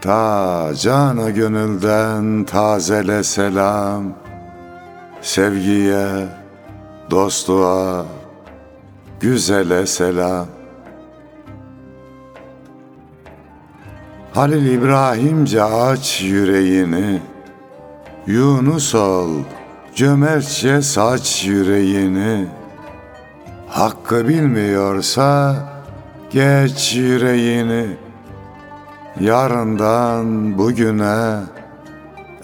Ta canı gönülden tazele selam, Sevgiye, dostluğa, güzele selam. Halil İbrahimce aç yüreğini, Yunus ol, cömertçe saç yüreğini, Hakkı bilmiyorsa geç yüreğini, Yarından bugüne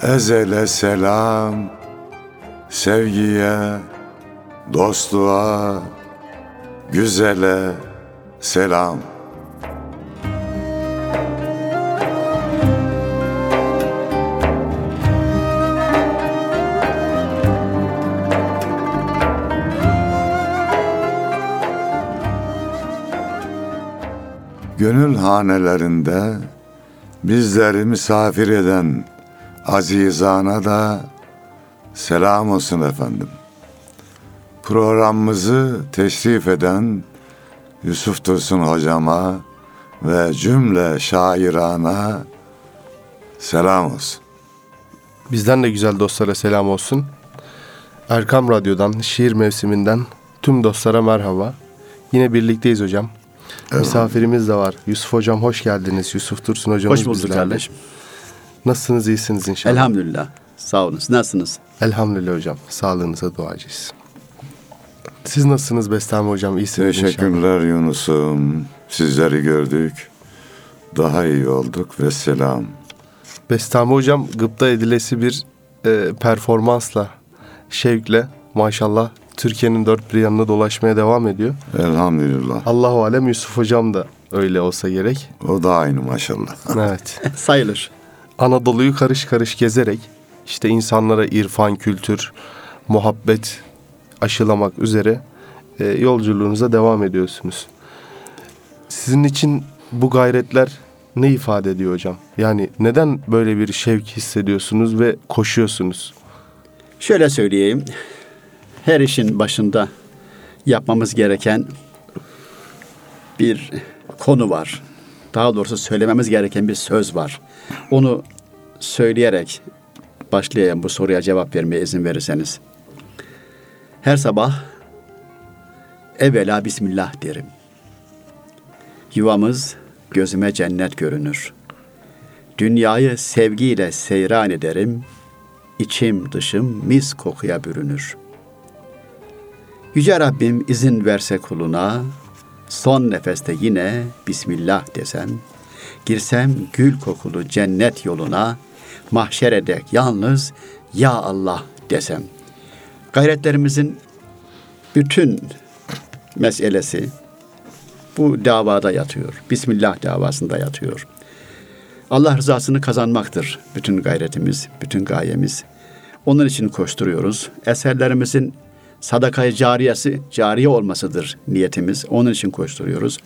ezele selam, Sevgiye, dostluğa, güzele selam. Gönül hanelerinde bizleri misafir eden azizana da selam olsun efendim. Programımızı teşrif eden Yusuf Dursun hocama ve cümle şairana selam olsun. Bizden de güzel dostlara selam olsun. Erkam Radyo'dan, şiir mevsiminden tüm dostlara merhaba. Yine birlikteyiz hocam. Misafirimiz de var. Yusuf hocam hoş geldiniz. Yusuf Dursun hocamız Hoş bulduk bizlerle. kardeşim. Nasılsınız, iyisiniz inşallah? Elhamdülillah. Sağ olun. Siz nasılsınız? Elhamdülillah hocam. Sağlığınıza duacıyız. Siz nasılsınız Bestami hocam? İyisiniz inşallah. Teşekkürler Yunus'um. Sizleri gördük. Daha iyi olduk ve selam. Bestami hocam gıpta edilesi bir e, performansla, şevkle maşallah Türkiye'nin dört bir yanına dolaşmaya devam ediyor. Elhamdülillah. Allahu alem Yusuf hocam da öyle olsa gerek. O da aynı maşallah. Evet. Sayılır. Anadolu'yu karış karış gezerek işte insanlara irfan, kültür, muhabbet aşılamak üzere e, yolculuğunuza devam ediyorsunuz. Sizin için bu gayretler ne ifade ediyor hocam? Yani neden böyle bir şevk hissediyorsunuz ve koşuyorsunuz? Şöyle söyleyeyim. Her işin başında yapmamız gereken bir konu var. Daha doğrusu söylememiz gereken bir söz var. Onu söyleyerek başlayayım bu soruya cevap vermeye izin verirseniz. Her sabah evvela Bismillah derim. Yuvamız gözüme cennet görünür. Dünyayı sevgiyle seyran ederim. İçim dışım mis kokuya bürünür. Yüce Rabbim izin verse kuluna, son nefeste yine Bismillah desem, girsem gül kokulu cennet yoluna, mahşere dek yalnız Ya Allah desem. Gayretlerimizin bütün meselesi bu davada yatıyor. Bismillah davasında yatıyor. Allah rızasını kazanmaktır bütün gayretimiz, bütün gayemiz. Onun için koşturuyoruz. Eserlerimizin sadakayı cariyesi, cariye olmasıdır niyetimiz. Onun için koşturuyoruz.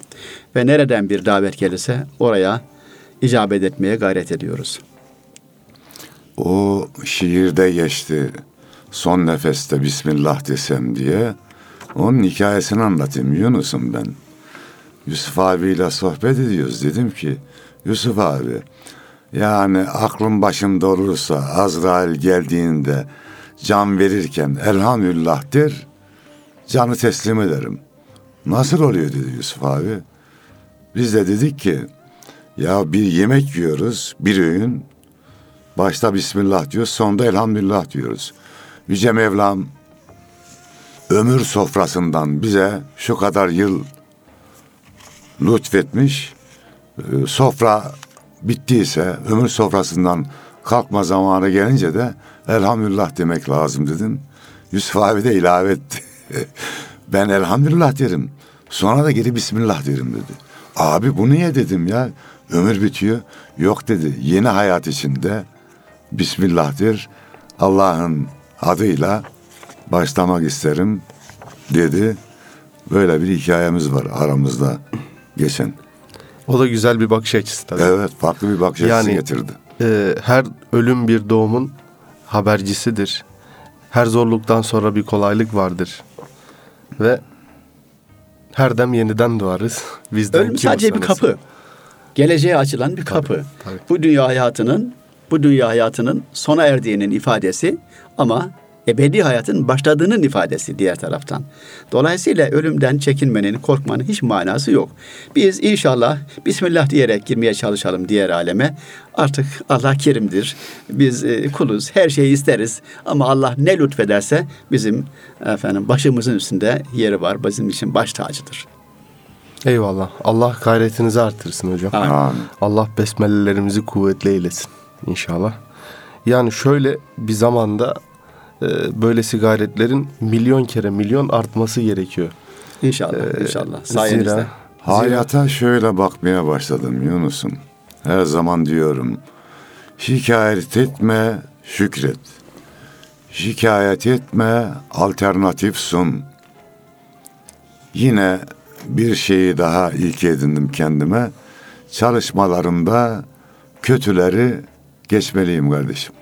Ve nereden bir davet gelirse oraya icabet etmeye gayret ediyoruz. O şiirde geçti. Son nefeste Bismillah desem diye. Onun hikayesini anlatayım Yunus'um ben. Yusuf abiyle sohbet ediyoruz. Dedim ki Yusuf abi yani aklım başımda olursa Azrail geldiğinde can verirken elhamdülillah der canı teslim ederim. Nasıl oluyor dedi Yusuf abi. Biz de dedik ki ya bir yemek yiyoruz bir öğün başta Bismillah diyoruz sonunda elhamdülillah diyoruz. Yüce Mevlam ömür sofrasından bize şu kadar yıl lütfetmiş. Ee, Sofra bittiyse ömür sofrasından kalkma zamanı gelince de elhamdülillah demek lazım dedim. Yusuf abi de ilave etti. ben elhamdülillah derim. Sonra da geri bismillah derim dedi. Abi bu niye dedim ya. Ömür bitiyor. Yok dedi. Yeni hayat içinde Bismillah'tir. Allah'ın adıyla başlamak isterim dedi. Böyle bir hikayemiz var aramızda geçen. O da güzel bir bakış açısı tabii. Evet farklı bir bakış açısı Yani- getirdi. Ee, her ölüm bir doğumun habercisidir. Her zorluktan sonra bir kolaylık vardır. Ve her dem yeniden doğarız. Bizden Ölüm sadece bir usanırsın? kapı. Geleceğe açılan bir kapı. tabii. Bu dünya hayatının bu dünya hayatının sona erdiğinin ifadesi ama ebedi hayatın başladığının ifadesi diğer taraftan. Dolayısıyla ölümden çekinmenin, korkmanın hiç manası yok. Biz inşallah Bismillah diyerek girmeye çalışalım diğer aleme. Artık Allah kerimdir. Biz e, kuluz. Her şeyi isteriz. Ama Allah ne lütfederse bizim efendim başımızın üstünde yeri var. Bizim için baş tacıdır. Eyvallah. Allah gayretinizi artırsın hocam. Amin. Allah besmelelerimizi kuvvetli eylesin inşallah. Yani şöyle bir zamanda e, böylesi gayretlerin milyon kere milyon artması gerekiyor. İnşallah, inşallah. Sayenizde. Zira, Hayata şöyle bakmaya başladım Yunus'um. Her zaman diyorum. Şikayet etme, şükret. Şikayet etme, alternatif sun. Yine bir şeyi daha ilk edindim kendime. Çalışmalarımda kötüleri geçmeliyim kardeşim.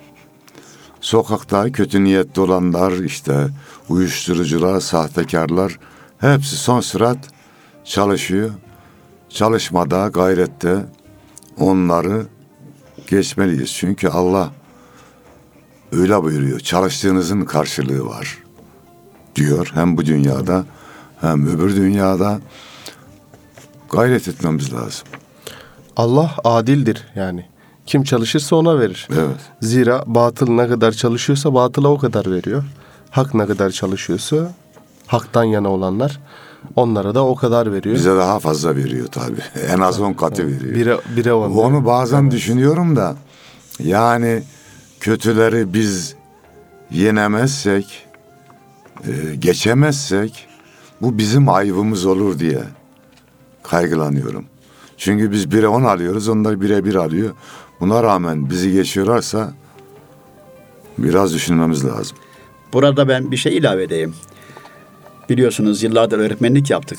Sokakta kötü niyetli olanlar işte uyuşturucular, sahtekarlar hepsi son sürat çalışıyor. Çalışmada, gayrette onları geçmeliyiz. Çünkü Allah öyle buyuruyor. Çalıştığınızın karşılığı var diyor. Hem bu dünyada hem öbür dünyada gayret etmemiz lazım. Allah adildir yani. Kim çalışırsa ona verir. Evet. Zira batıl ne kadar çalışıyorsa batıla o kadar veriyor. Hak ne kadar çalışıyorsa haktan yana olanlar onlara da o kadar veriyor. Bize daha fazla veriyor tabii. En az on katı veriyor. Bire, bire on. Onu bazen düşünüyorum da yani kötüleri biz yenemezsek, e, geçemezsek bu bizim ayıbımız olur diye kaygılanıyorum. Çünkü biz bire on alıyoruz, onlar bire bir alıyor. Buna rağmen bizi geçiyorlarsa biraz düşünmemiz lazım. Burada ben bir şey ilave edeyim. Biliyorsunuz yıllardır öğretmenlik yaptık.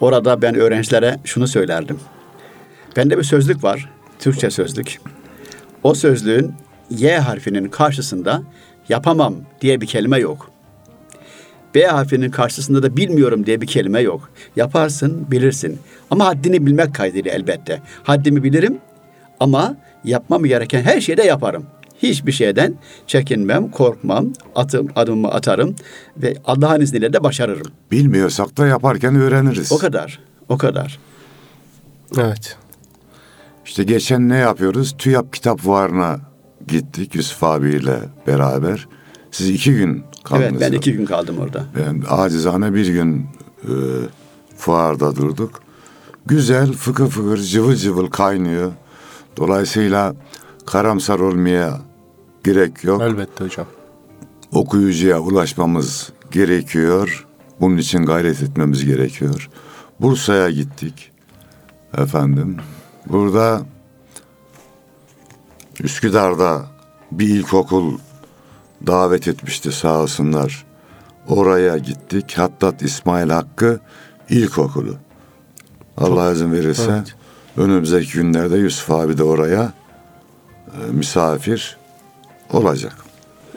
Orada ben öğrencilere şunu söylerdim. Bende bir sözlük var. Türkçe sözlük. O sözlüğün Y harfinin karşısında yapamam diye bir kelime yok. B harfinin karşısında da bilmiyorum diye bir kelime yok. Yaparsın, bilirsin. Ama haddini bilmek kaydıyla elbette. Haddimi bilirim ama yapmam gereken her şeyi de yaparım. Hiçbir şeyden çekinmem, korkmam, atım, adımımı atarım ve Allah'ın izniyle de başarırım. Bilmiyorsak da yaparken öğreniriz. O kadar, o kadar. Evet. İşte geçen ne yapıyoruz? TÜYAP kitap fuarına gittik Yusuf abiyle beraber. Siz iki gün kaldınız. Evet, ben ya. iki gün kaldım orada. Ben acizane bir gün e, fuarda durduk. Güzel, fıkır fıkır, cıvıl cıvıl kaynıyor. Dolayısıyla karamsar olmaya gerek yok. Elbette hocam. Okuyucuya ulaşmamız gerekiyor. Bunun için gayret etmemiz gerekiyor. Bursa'ya gittik. Efendim. Burada Üsküdar'da bir ilkokul davet etmişti sağ olsunlar. Oraya gittik. Hattat İsmail Hakkı İlkokulu. Allah izin verirse Evet. önümüzdeki günlerde Yusuf abi de oraya e, misafir olacak.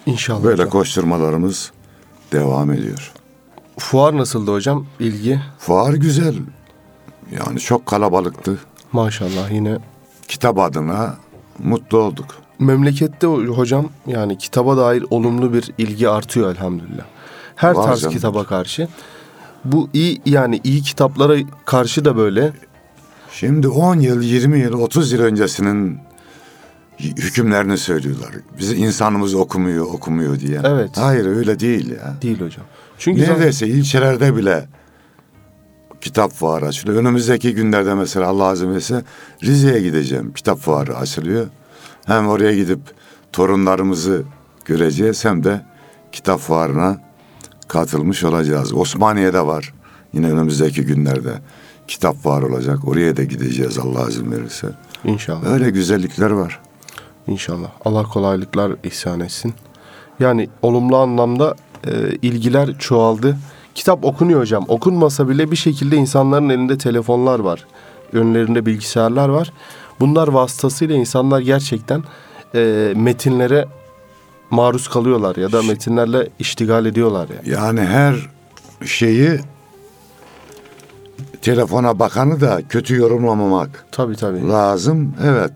İnşallah. Böyle hocam. koşturmalarımız devam ediyor. Fuar nasıldı hocam? İlgi? Fuar güzel. Yani çok kalabalıktı. Maşallah yine Kitap adına mutlu olduk. Memlekette hocam yani kitaba dair olumlu bir ilgi artıyor elhamdülillah. Her Var tarz canım. kitaba karşı. Bu iyi yani iyi kitaplara karşı da böyle Şimdi 10 yıl, 20 yıl, 30 yıl öncesinin hükümlerini söylüyorlar. Bizi insanımız okumuyor, okumuyor diye. Evet. Hayır öyle değil ya. değil hocam. Çünkü zaten- Neredeyse ilçelerde bile kitap fuarı açılıyor. Önümüzdeki günlerde mesela Allah izin verirse Rize'ye gideceğim. Kitap fuarı açılıyor. Hem oraya gidip torunlarımızı göreceğiz hem de kitap fuarına katılmış olacağız. Osmaniye'de var. Yine önümüzdeki günlerde kitap fuarı olacak. Oraya da gideceğiz Allah izin verirse. İnşallah. Öyle güzellikler var. İnşallah. Allah kolaylıklar ihsan etsin. Yani olumlu anlamda e, ilgiler çoğaldı. Kitap okunuyor hocam. Okunmasa bile bir şekilde insanların elinde telefonlar var. Önlerinde bilgisayarlar var. Bunlar vasıtasıyla insanlar gerçekten e, metinlere maruz kalıyorlar ya da metinlerle iştigal ediyorlar yani. Yani her şeyi telefona bakanı da kötü yorumlamamak Tabii tabii. lazım. Evet.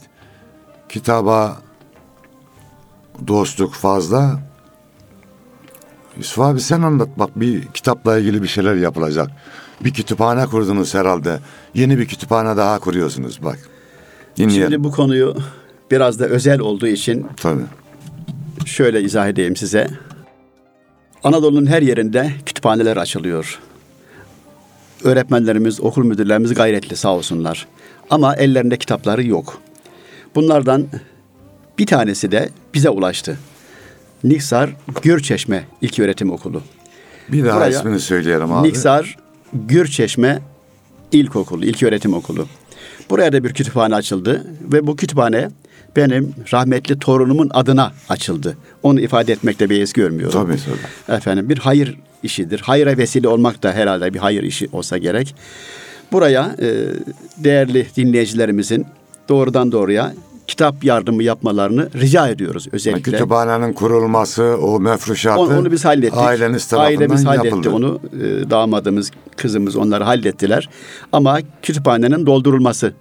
Kitaba dostluk fazla. Yusuf abi sen anlat bak bir kitapla ilgili bir şeyler yapılacak. Bir kütüphane kurdunuz herhalde. Yeni bir kütüphane daha kuruyorsunuz bak. Dinleyelim. Şimdi bu konuyu biraz da özel olduğu için Tabii. şöyle izah edeyim size. Anadolu'nun her yerinde kütüphaneler açılıyor. Öğretmenlerimiz, okul müdürlerimiz gayretli sağ olsunlar. Ama ellerinde kitapları yok. Bunlardan bir tanesi de bize ulaştı. Niksar Gürçeşme İlköğretim Okulu. Bir daha Buraya- ismini söyleyelim abi. Niksar Gürçeşme İlkokulu, İlköğretim Okulu. Buraya da bir kütüphane açıldı ve bu kütüphane benim rahmetli torunumun adına açıldı. Onu ifade etmekte beis görmüyorum. Tabii tabii. Efendim bir hayır işidir. Hayıra vesile olmak da herhalde bir hayır işi olsa gerek. Buraya e, değerli dinleyicilerimizin doğrudan doğruya kitap yardımı yapmalarını rica ediyoruz özellikle. Kütüphanenin kurulması, o mefruşatı Onu, onu biz hallettik. aileniz tarafından Ailemiz halletti yapıldı. onu. Ee, damadımız, kızımız onları hallettiler. Ama kütüphanenin doldurulması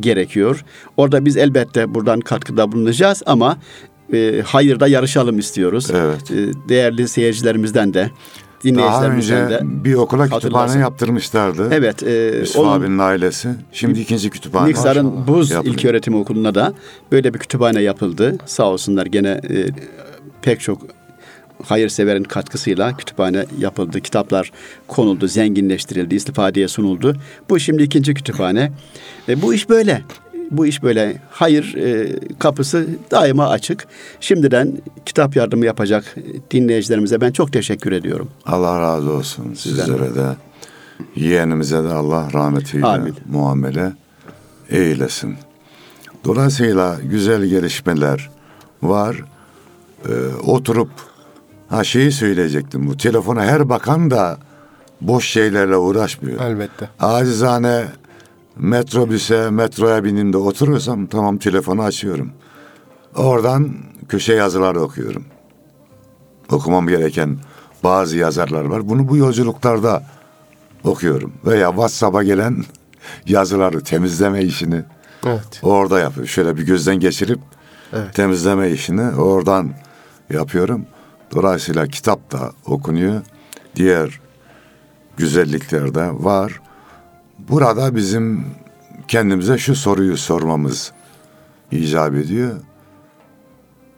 gerekiyor. Orada biz elbette buradan katkıda bulunacağız ama e, hayırda yarışalım istiyoruz. Evet. E, değerli seyircilerimizden de, Daha önce bir okula kütüphane yaptırmışlardı. Evet. E, Yusuf onun- abinin ailesi. Şimdi ikinci kütüphane. Niksar'ın. Buz Yapılıyor. İlköğretim Okulu'na da böyle bir kütüphane yapıldı. Sağ olsunlar gene e, pek çok hayırseverin katkısıyla kütüphane yapıldı. Kitaplar konuldu, zenginleştirildi, istifadeye sunuldu. Bu şimdi ikinci kütüphane. E, bu iş böyle. Bu iş böyle. Hayır e, kapısı daima açık. Şimdiden kitap yardımı yapacak dinleyicilerimize ben çok teşekkür ediyorum. Allah razı olsun Sizden sizlere de. Yeğenimize de Allah rahmetiyle Amin. muamele eylesin. Dolayısıyla güzel gelişmeler var. Ee, oturup ha şeyi söyleyecektim bu telefona her bakan da boş şeylerle uğraşmıyor. Elbette. Acizane metrobüse, metroya bindiğimde oturuyorsam tamam telefonu açıyorum. Oradan köşe yazıları okuyorum. Okumam gereken bazı yazarlar var. Bunu bu yolculuklarda okuyorum. Veya WhatsApp'a gelen yazıları, temizleme işini Evet. orada yapıyorum. Şöyle bir gözden geçirip Evet. temizleme işini oradan yapıyorum. Dolayısıyla kitap da okunuyor. Diğer güzellikler de var. Burada bizim kendimize şu soruyu sormamız icap ediyor.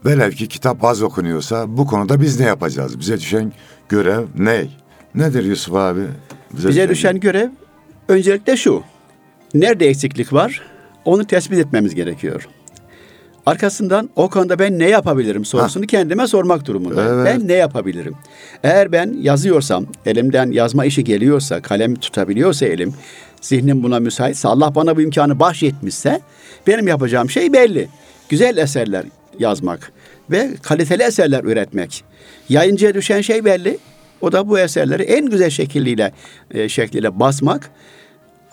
Velev ki kitap az okunuyorsa bu konuda biz ne yapacağız? Bize düşen görev ne? Nedir Yusuf abi? Bize düşen görev öncelikle şu. Nerede eksiklik var? Onu tespit etmemiz gerekiyor. Arkasından o konuda ben ne yapabilirim sorusunu kendime sormak durumundayım. Evet. Ben ne yapabilirim? Eğer ben yazıyorsam, elimden yazma işi geliyorsa, kalem tutabiliyorsa elim, zihnim buna müsaitse, Allah bana bu imkanı bahşetmişse benim yapacağım şey belli. Güzel eserler yazmak ve kaliteli eserler üretmek. Yayıncıya düşen şey belli. O da bu eserleri en güzel şekliyle e, şekliyle basmak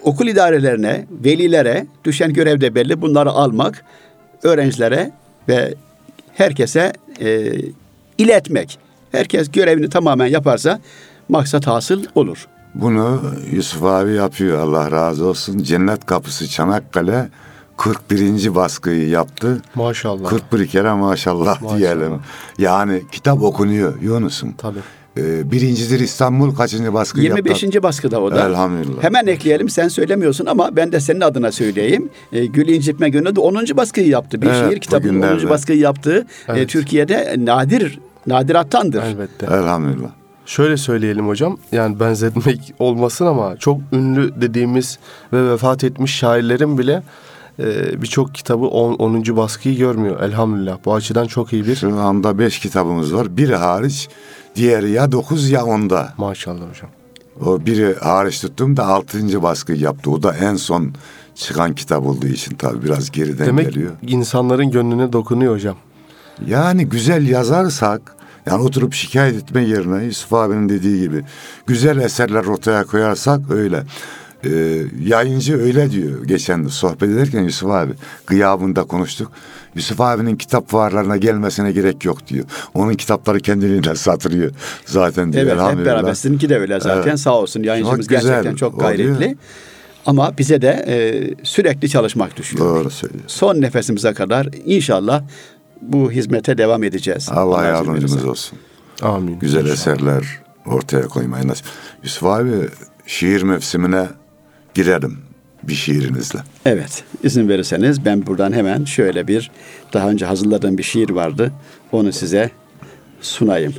okul idarelerine, velilere düşen görev de belli. Bunları almak, öğrencilere ve herkese e, iletmek. Herkes görevini tamamen yaparsa maksat hasıl olur. Bunu Yusuf abi yapıyor Allah razı olsun. Cennet Kapısı Çanakkale 41. baskıyı yaptı. Maşallah. 41 kere maşallah, Maşallah. diyelim. Yani kitap okunuyor Yunus'um. Tabii. Ee, birincidir İstanbul kaçıncı baskı 25. yaptı? baskıda o da. Elhamdülillah. Hemen ekleyelim sen söylemiyorsun ama ben de senin adına söyleyeyim. E, Gül İncitme Günü de 10. baskıyı yaptı. Bir Evet, şiir kitabının bugünlerde. 10. baskıyı yaptığı e, Evet. Türkiye'de nadir, nadirattandır. Elbette. Elhamdülillah. Şöyle söyleyelim hocam. Yani benzetmek olmasın ama çok ünlü dediğimiz ve vefat etmiş şairlerin bile e, birçok kitabı 10. baskıyı görmüyor. Elhamdülillah. Bu açıdan çok iyi bir Şu anda beş kitabımız var. Biri hariç diğeri ya dokuz ya onda. maşallah hocam. O biri hariç tuttum da altıncı baskı yaptı. O da en son çıkan kitap olduğu için tabii biraz geriden Demek geliyor. insanların gönlüne dokunuyor hocam. Yani güzel yazarsak yani oturup şikayet etme yerine Yusuf abinin dediği gibi güzel eserler ortaya koyarsak öyle. Ee, yayıncı öyle diyor. Geçen de sohbet ederken Yusuf abi gıyabında konuştuk. Yusuf abinin kitap fuarlarına gelmesine gerek yok diyor. Onun kitapları kendiliğinden satılıyor zaten diyor. Evet hep beraber. Sizinki de öyle zaten. Evet. Sağ olsun yayıncımız Çok güzel gerçekten çok oluyor. gayretli. Ama bize de e, sürekli çalışmak düşüyor. Doğru söylüyorsun. Son nefesimize kadar inşallah bu hizmete devam edeceğiz. Allah yardımcımız olsun. Amin. Güzel eserler ortaya koymayı nasip. Yusuf abi şiir mevsimine girelim bir şiirinizle. Evet, izin verirseniz ben buradan hemen şöyle bir daha önce hazırladığım bir şiir vardı. Onu size sunayım.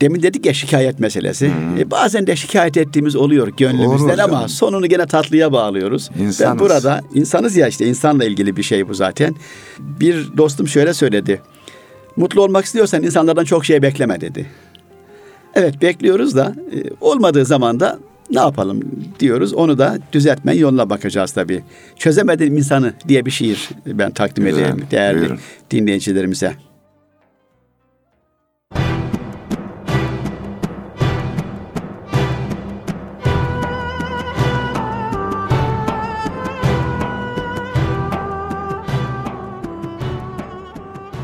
Demin dedik ya şikayet meselesi. E, bazen de şikayet ettiğimiz oluyor gönlümüzden Olur ama canım. sonunu gene tatlıya bağlıyoruz. Ben İnsanız. burada insanız ya işte insanla ilgili bir şey bu zaten. Bir dostum şöyle söyledi. Mutlu olmak istiyorsan insanlardan çok şey bekleme dedi. Evet bekliyoruz da e, olmadığı zaman da ne yapalım diyoruz. Onu da düzeltmenin yoluna bakacağız tabii. Çözemedim insanı diye bir şiir ben takdim Güzel, edeyim değerli buyurun. dinleyicilerimize.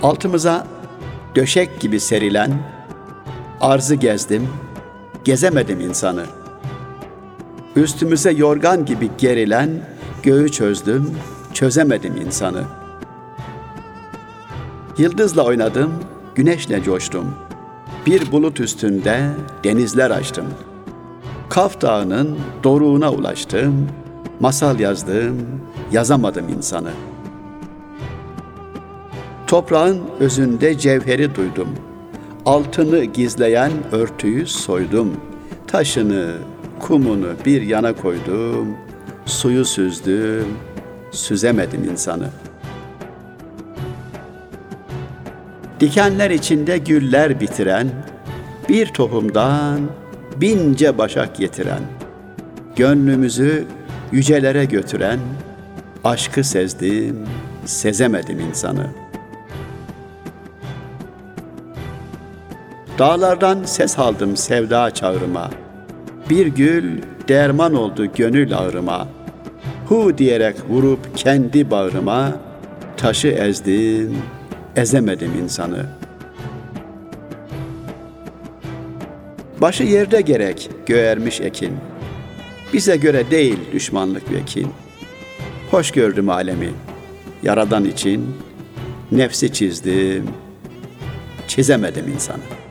Altımıza döşek gibi serilen arzı gezdim, gezemedim insanı. Üstümüze yorgan gibi gerilen göğü çözdüm, çözemedim insanı. Yıldızla oynadım, güneşle coştum. Bir bulut üstünde denizler açtım. Kaf Dağı'nın doruğuna ulaştım. Masal yazdım, yazamadım insanı. Toprağın özünde cevheri duydum. Altını gizleyen örtüyü soydum. Taşını, kumunu bir yana koydum. Suyu süzdüm, süzemedim insanı. Dikenler içinde güller bitiren, bir tohumdan bince başak getiren, gönlümüzü yücelere götüren, aşkı sezdim, sezemedim insanı.'' Dağlardan ses aldım sevda çağrıma. Bir gül derman oldu gönül ağrıma. Hu diyerek vurup kendi bağrıma taşı ezdim, ezemedim insanı. Başı yerde gerek göğermiş ekin. Bize göre değil düşmanlık ve kin. Hoş gördüm alemi, yaradan için nefsi çizdim, çizemedim insanı.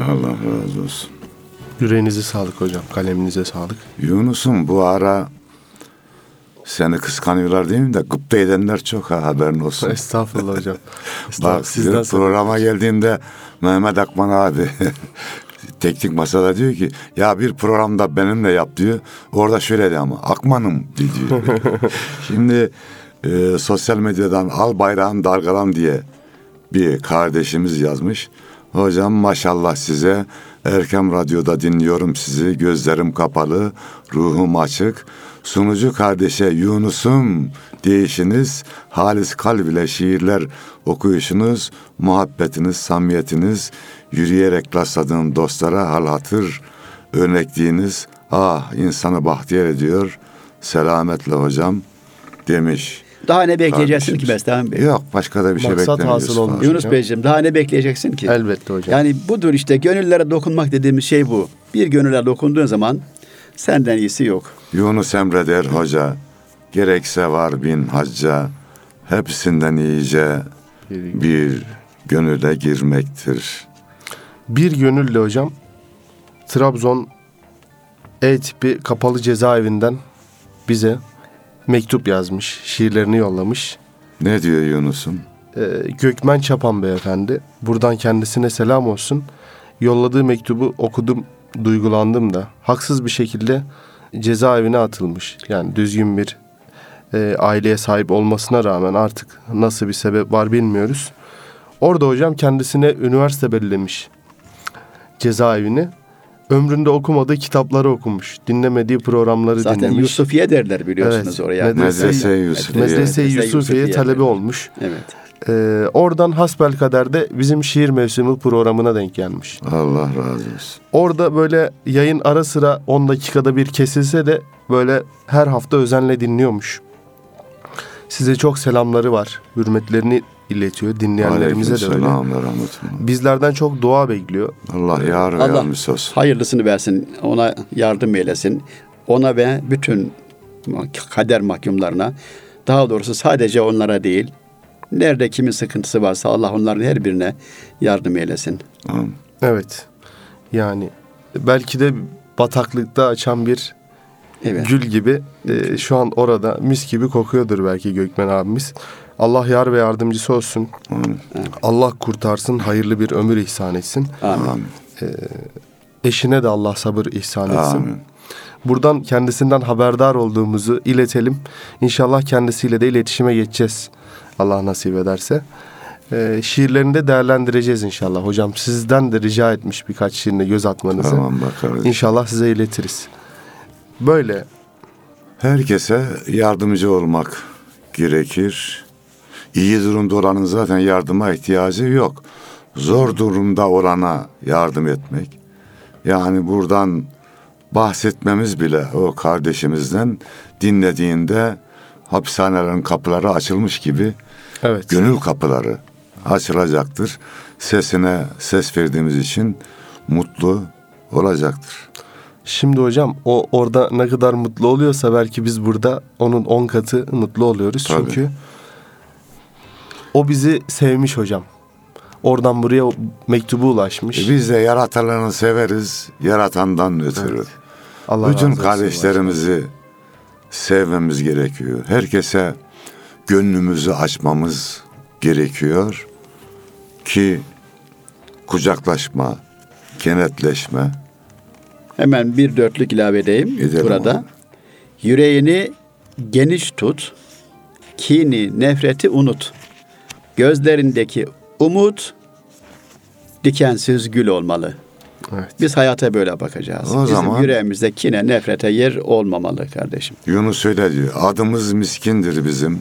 Allah razı olsun. Yüreğinize sağlık hocam. Kaleminize sağlık. Yunus'um bu ara seni kıskanıyorlar değil mi de gıpta edenler çok ha haberin olsun. Estağfurullah hocam. Estağfurullah. Bak Sizden programa geldiğinde Mehmet Akman abi teknik masada diyor ki ya bir programda benimle yap diyor. Orada şöyle de ama Akman'ım diyor. Şimdi e, sosyal medyadan al bayrağın dalgalan diye bir kardeşimiz yazmış. Hocam maşallah size Erkem Radyo'da dinliyorum sizi. Gözlerim kapalı, ruhum açık. Sunucu kardeşe Yunus'um deyişiniz, halis kalb ile şiirler okuyuşunuz, muhabbetiniz, samimiyetiniz, yürüyerek rastladığım dostlara hal hatır örnekliğiniz, ah insanı bahtiyar ediyor. Selametle hocam demiş. Daha ne bekleyeceksin ki. Bestehan Bey? Yok başka da bir şey Maksat beklemiyoruz. hasıl olmuş. Yunus hocam. Beyciğim daha ne bekleyeceksin ki? Elbette hocam. Yani budur işte gönüllere dokunmak dediğimiz şey bu. Bir gönüle dokunduğun zaman senden iyisi yok. Yunus Emre der hoca, gerekse var bin hacca, hepsinden iyice bir gönüle girmektir. Bir gönülle hocam Trabzon E tipi kapalı cezaevinden bize mektup yazmış, şiirlerini yollamış. Ne diyor Yunus'um? Ee, Gökmen Çapan beyefendi. Buradan kendisine selam olsun. Yolladığı mektubu okudum duygulandım da haksız bir şekilde cezaevine atılmış. Yani düzgün bir e, aileye sahip olmasına rağmen artık nasıl bir sebep var bilmiyoruz. Orada hocam kendisine üniversite belirlemiş cezaevini. Ömründe okumadığı kitapları okumuş. Dinlemediği programları Zaten dinlemiş. Yusufiye derler biliyorsunuz Evet, oraya. medrese- Medrese Yusufiye. Yusufiye'ye Yusufiye derler. olmuş. Evet. Ee, oradan hasbelkader bizim şiir mevsimi programına denk gelmiş. Allah razı olsun. Orada böyle yayın ara sıra 10 dakikada bir kesilse de böyle her hafta özenle dinliyormuş. Size çok selamları var. Hürmetlerini iletiyor dinleyenlerimize de öyle. Bizlerden çok dua bekliyor. Allah yar ve Allah yardımcısı olsun. hayırlısını versin. Ona yardım eylesin. Ona ve bütün kader mahkumlarına daha doğrusu sadece onlara değil nerede kimin sıkıntısı varsa Allah onların her birine yardım eylesin. Amin. Evet. Yani belki de bataklıkta açan bir Evet. gül gibi e, şu an orada mis gibi kokuyordur belki Gökmen abimiz. Allah yar ve yardımcısı olsun. Amin. Allah kurtarsın, hayırlı bir ömür ihsan etsin. Amin. Amin. Eşine de Allah sabır ihsan etsin. Amin. Buradan kendisinden haberdar olduğumuzu iletelim. İnşallah kendisiyle de iletişime geçeceğiz. Allah nasip ederse. Ee, şiirlerini de değerlendireceğiz inşallah. Hocam sizden de rica etmiş birkaç şiirine göz atmanızı. Tamam bakarız. İnşallah size iletiriz. Böyle Herkese yardımcı olmak gerekir. İyi durumda olanın zaten yardıma ihtiyacı yok. Zor durumda olana yardım etmek. Yani buradan bahsetmemiz bile o kardeşimizden dinlediğinde hapishanelerin kapıları açılmış gibi evet. gönül kapıları açılacaktır. Sesine ses verdiğimiz için mutlu olacaktır. Şimdi hocam o orada ne kadar mutlu oluyorsa belki biz burada onun on katı mutlu oluyoruz. Tabii. Çünkü o bizi sevmiş hocam. Oradan buraya mektubu ulaşmış. E Biz de yaratanlarını severiz, yaratandan ötürü. Allah Bütün kardeşlerimizi sevmemiz gerekiyor. Herkese gönlümüzü açmamız gerekiyor ki kucaklaşma, kenetleşme Hemen bir dörtlük ilave edeyim Edelim burada. onu. Yüreğini geniş tut, kini, nefreti unut. Gözlerindeki umut dikensiz gül olmalı. Evet. Biz hayata böyle bakacağız. O Bizim zaman- yüreğimizde kine, nefrete yer olmamalı kardeşim. Yunus öyle diyor. Adımız miskindir bizim.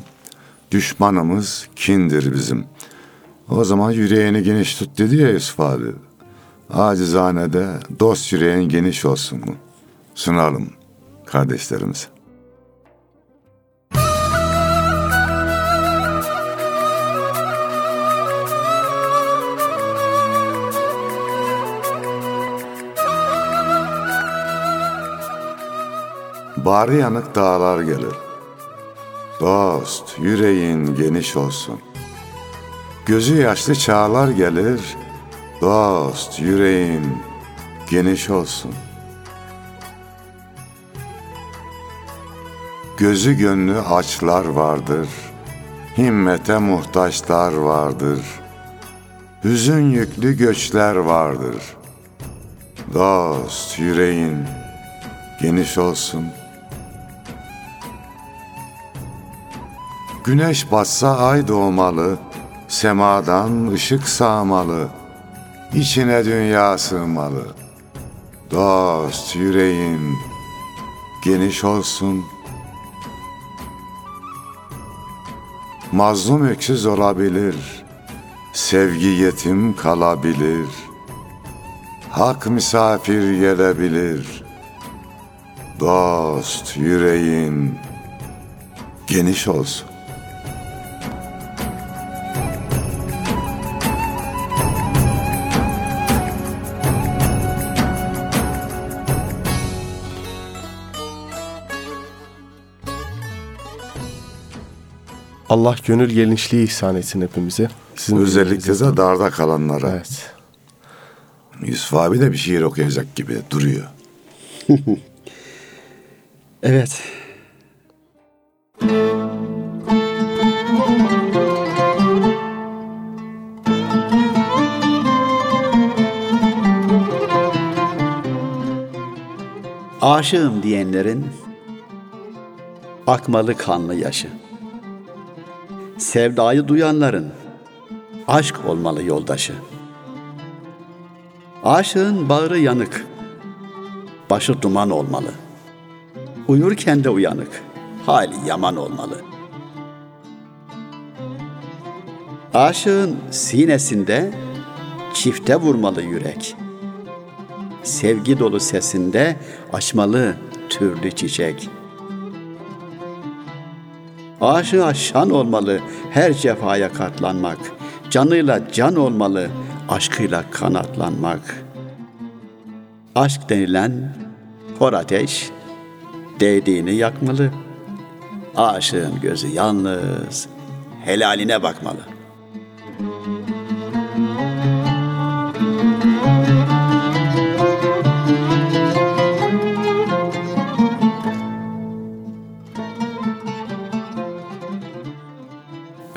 Düşmanımız kindir bizim. O zaman yüreğini geniş tut dedi ya Yusuf abi. Acizane de dost yüreğin geniş olsun mu? Sunalım kardeşlerimize. Bari yanık dağlar gelir. Dost, yüreğin geniş olsun. Gözü yaşlı çağlar gelir. Dost, yüreğin geniş olsun. Gözü gönlü açlar vardır. Himmete muhtaçlar vardır. Hüzün yüklü göçler vardır. Dost, yüreğin geniş olsun. Güneş batsa ay doğmalı, semadan ışık sağmalı, içine dünya sığmalı. Dost yüreğin geniş olsun. Mazlum öksüz olabilir, sevgi yetim kalabilir. Hak misafir gelebilir. Dost yüreğin geniş olsun. Allah gönül genişliği ihsan etsin hepimize. Sizin Özellikle de darda kalanlara. Evet. Yusuf abi de bir şiir okuyacak gibi duruyor. Evet. Aşığım diyenlerin akmalı kanlı yaşı. Sevdayı duyanların aşk olmalı yoldaşı. Aşığın bağrı yanık, başı duman olmalı. Uyurken de uyanık, hali yaman olmalı. Aşığın sinesinde çifte vurmalı yürek. Sevgi dolu sesinde açmalı türlü çiçek. Aşığı aşan olmalı her cefaya katlanmak. Canıyla can olmalı, aşkıyla kanatlanmak. Aşk denilen hor ateş değdiğini yakmalı. Aşığın gözü yalnız helaline bakmalı.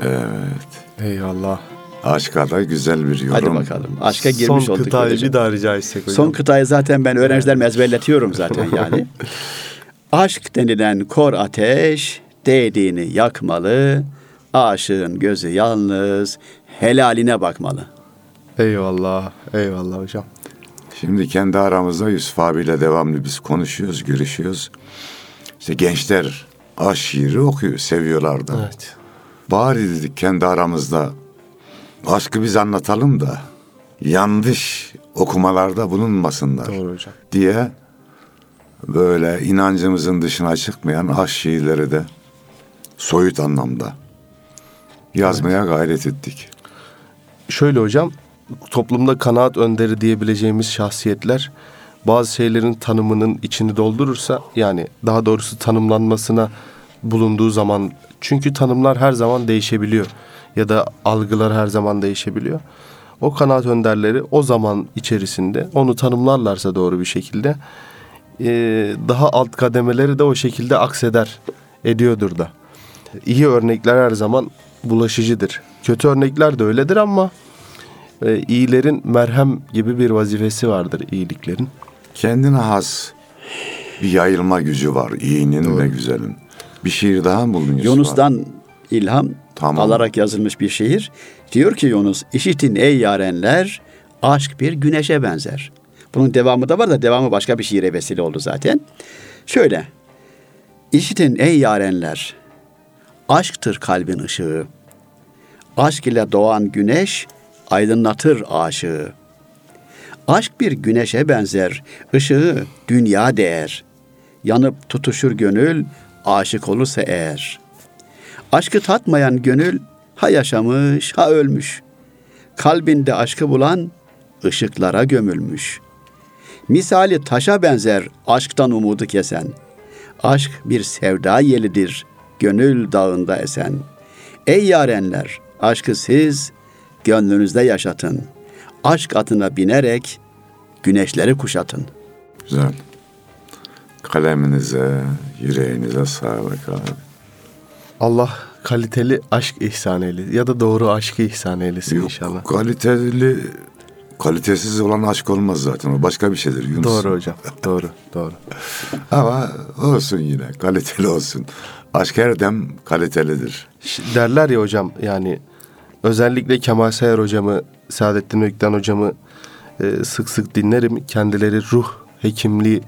Evet. Eyvallah. Aşka da güzel bir yorum. Hadi bakalım. Aşka girmiş Son olduk. kıtayı böylece. bir daha rica etsek hocam. Son kıtayı zaten ben öğrencilerime ezberletiyorum zaten yani. Aşk denilen kor ateş değdiğini yakmalı. Aşığın gözü yalnız helaline bakmalı. Eyvallah. Eyvallah hocam. Şimdi kendi aramızda Yusuf abiyle devamlı biz konuşuyoruz, görüşüyoruz. İşte gençler aşk şiiri okuyor, seviyorlar da. Evet. Bari dedik kendi aramızda aşkı biz anlatalım da yanlış okumalarda bulunmasınlar Doğru hocam. diye böyle inancımızın dışına çıkmayan aşk şiirleri de soyut anlamda yazmaya gayret ettik. Şöyle hocam, toplumda kanaat önderi diyebileceğimiz şahsiyetler bazı şeylerin tanımının içini doldurursa yani daha doğrusu tanımlanmasına bulunduğu zaman çünkü tanımlar her zaman değişebiliyor ya da algılar her zaman değişebiliyor. O kanaat önderleri o zaman içerisinde onu tanımlarlarsa doğru bir şekilde eee, daha alt kademeleri de o şekilde akseder ediyordur da. İyi örnekler her zaman bulaşıcıdır. Kötü örnekler de öyledir ama e, iyilerin merhem gibi bir vazifesi vardır iyiliklerin. Kendine has bir yayılma gücü var iyinin ve güzelin. Bir şiir daha mı buldun Yusuf abi? Yunus'tan ilham Tamam. alarak yazılmış bir şiir. Diyor ki Yunus, işitin ey yarenler, aşk bir güneşe benzer. Bunun devamı da var da devamı başka bir şiire vesile oldu zaten. Şöyle, işitin ey yarenler, aşktır kalbin ışığı. Aşk ile doğan güneş aydınlatır aşığı. Aşk bir güneşe benzer, ışığı dünya değer. Yanıp tutuşur gönül, aşık olursa eğer. Aşkı tatmayan gönül, ha yaşamış ha ölmüş. Kalbinde aşkı bulan, ışıklara gömülmüş. Misali taşa benzer, aşktan umudu kesen. Aşk bir sevda yelidir, gönül dağında esen. Ey yarenler, aşkı siz gönlünüzde yaşatın. Aşk atına binerek güneşleri kuşatın. Güzel. Kaleminize, yüreğinize sağlık abi. Allah kaliteli aşk ihsan eylesin ya da doğru aşkı ihsan eylesin Yok, inşallah. Kaliteli, kalitesiz olan aşk olmaz zaten. O başka bir şeydir Yunus. Doğru hocam. Doğru. Doğru. Ama olsun yine. Kaliteli olsun. Aşk her dem kalitelidir. Derler ya hocam yani özellikle Kemal Sayar hocamı, Saadettin Ökten hocamı e, sık sık dinlerim. Kendileri ruh hekimliği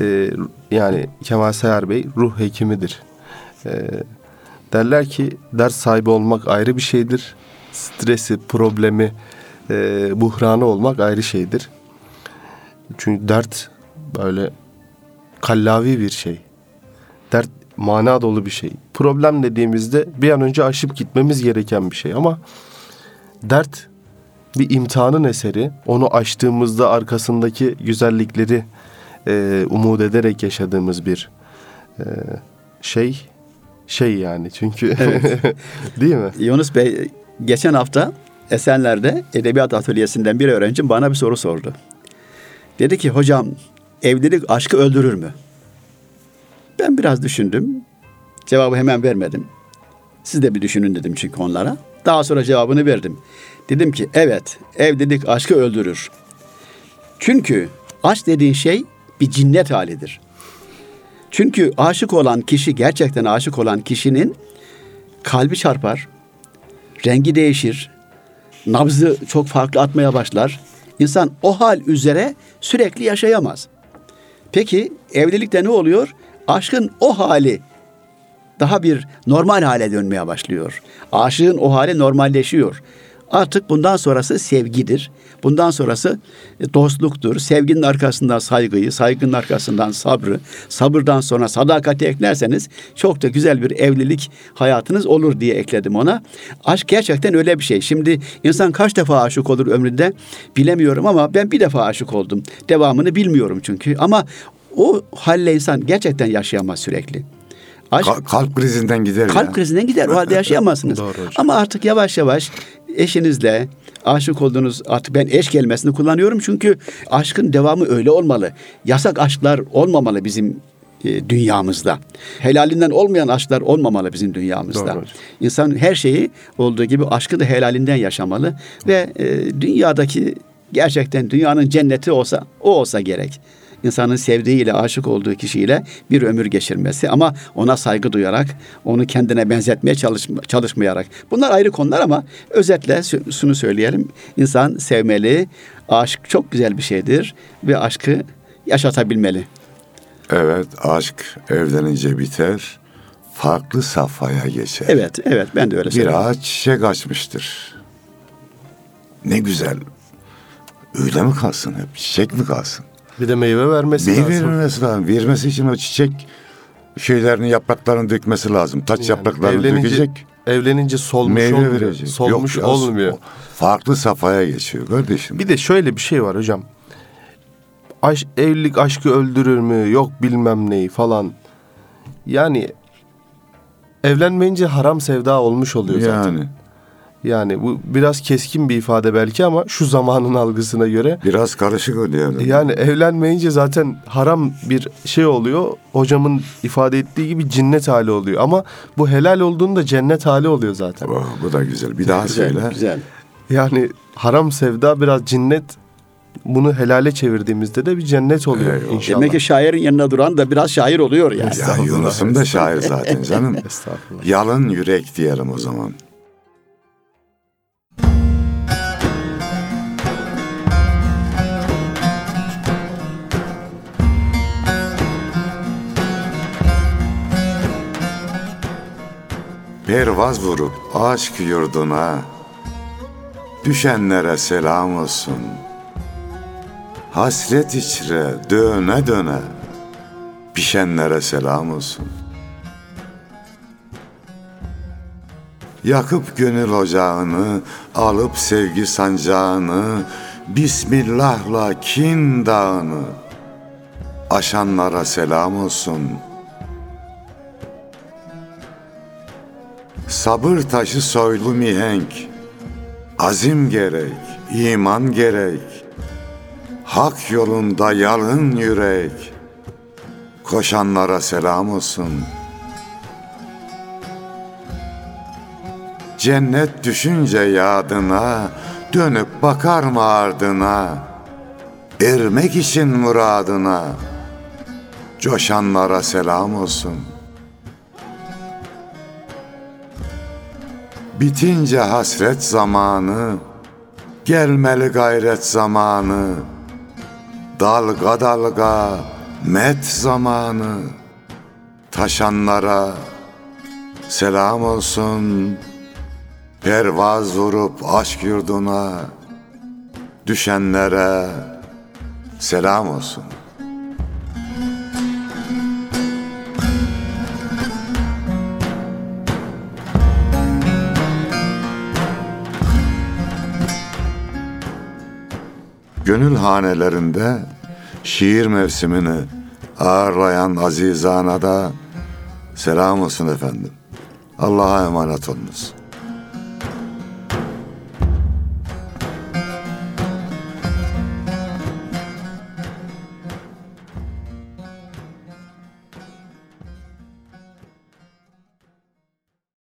e, yani Kemal Sayar Bey ruh hekimidir. E, derler ki ders sahibi olmak ayrı bir şeydir. Stresi, problemi, e, buhranı olmak ayrı şeydir. Çünkü dert böyle kallavi bir şey. Dert mana dolu bir şey. Problem dediğimizde bir an önce aşıp gitmemiz gereken bir şey ama dert bir imtihanın eseri. Onu aştığımızda arkasındaki güzellikleri e, umut ederek yaşadığımız bir e, şey şey yani çünkü değil mi? Yunus Bey geçen hafta Esenler'de Edebiyat Atölyesi'nden bir öğrencim bana bir soru sordu. Dedi ki hocam evlilik aşkı öldürür mü? Ben biraz düşündüm. Cevabı hemen vermedim. Siz de bir düşünün dedim çünkü onlara. Daha sonra cevabını verdim. Dedim ki evet evlilik aşkı öldürür. Çünkü aşk dediğin şey bir cinnet halidir. Çünkü aşık olan kişi gerçekten aşık olan kişinin kalbi çarpar, rengi değişir, nabzı çok farklı atmaya başlar. İnsan o hal üzere sürekli yaşayamaz. Peki evlilikte ne oluyor? Aşkın o hali daha bir normal hale dönmeye başlıyor. Aşığın o hali normalleşiyor. Artık bundan sonrası sevgidir. Bundan sonrası e, dostluktur. Sevginin arkasından saygıyı, saygının arkasından sabrı, sabırdan sonra sadakati eklerseniz çok da güzel bir evlilik hayatınız olur diye ekledim ona. Aşk gerçekten öyle bir şey. Şimdi insan kaç defa aşık olur ömründe bilemiyorum ama ben bir defa aşık oldum. Devamını bilmiyorum çünkü ama o halle insan gerçekten yaşayamaz sürekli. Aşk Ka- kalp krizinden gider kalp ya. krizinden gider. O halde yaşayamazsınız. Doğru hocam. Ama artık yavaş yavaş eşinizle aşık olduğunuz artık ben eş kelimesini kullanıyorum çünkü aşkın devamı öyle olmalı. Yasak aşklar olmamalı bizim e, dünyamızda. Helalinden olmayan aşklar olmamalı bizim dünyamızda. Doğru. İnsan her şeyi olduğu gibi aşkı da helalinden yaşamalı ve e, dünyadaki gerçekten dünyanın cenneti olsa o olsa gerek. İnsanın sevdiğiyle, aşık olduğu kişiyle bir ömür geçirmesi ama ona saygı duyarak, onu kendine benzetmeye çalışma, çalışmayarak. Bunlar ayrı konular ama özetle şu- şunu söyleyelim. İnsan sevmeli, aşk çok güzel bir şeydir ve aşkı yaşatabilmeli. Evet aşk evlenince biter. Farklı safhaya geçer. Evet, evet ben de öyle Bir söylüyorum. ağaç çiçek açmıştır. Ne güzel. Öyle mi kalsın hep? Çiçek mi kalsın? Bir de meyve vermesi Meyve lazım. vermesi lazım. Vermesi için o çiçek şeylerini, yapraklarını dökmesi lazım. Taç Yani yapraklarını evlenince- dökecek. Evlenince solmuş Meyve olmuyor. verecek. Solmuş Yok olmuyor. Farklı safhaya geçiyor kardeşim. Bir de şöyle bir şey var hocam. Aş, evlilik aşkı öldürür mü? Yok bilmem neyi falan. Yani evlenmeyince haram sevda olmuş oluyor zaten. yani Yani bu biraz keskin bir ifade belki ama şu zamanın algısına göre biraz karışık oluyor. yani evlenmeyince zaten haram bir şey oluyor. Hocamın ifade ettiği gibi cinnet hali oluyor. Ama bu helal olduğunda cennet hali oluyor zaten. Oh, bu da güzel. Bir daha Güzel, söyle. güzel. Yani haram sevda biraz cinnet bunu helale çevirdiğimizde de bir cennet oluyor Eyvallah. inşallah. Demek ki şairin yanına duran da biraz şair oluyor yani. Ya Yunus'um da şair zaten canım. Estağfurullah. Yalın yürek diyelim o zaman. Pervaz vurup aşk yurduna Düşenlere selam olsun Hasret içre döne döne Pişenlere selam olsun Yakıp gönül ocağını, alıp sevgi sancağını, Bismillah'la kin dağını, aşanlara selam olsun. Sabır taşı soylu mihenk, azim gerek, iman gerek, hak yolunda yalın yürek, koşanlara selam olsun.'' Cennet düşünce yadına, dönüp bakar mı ardına? Ermek için muradına, coşanlara selam olsun. Bitince hasret zamanı, gelmeli gayret zamanı, dalga dalga met zamanı, taşanlara selam olsun.'' Pervaz vurup aşk yurduna düşenlere selam olsun. Gönül hanelerinde şiir mevsimini ağırlayan azizana da selam olsun efendim. Allah'a emanet olunuz.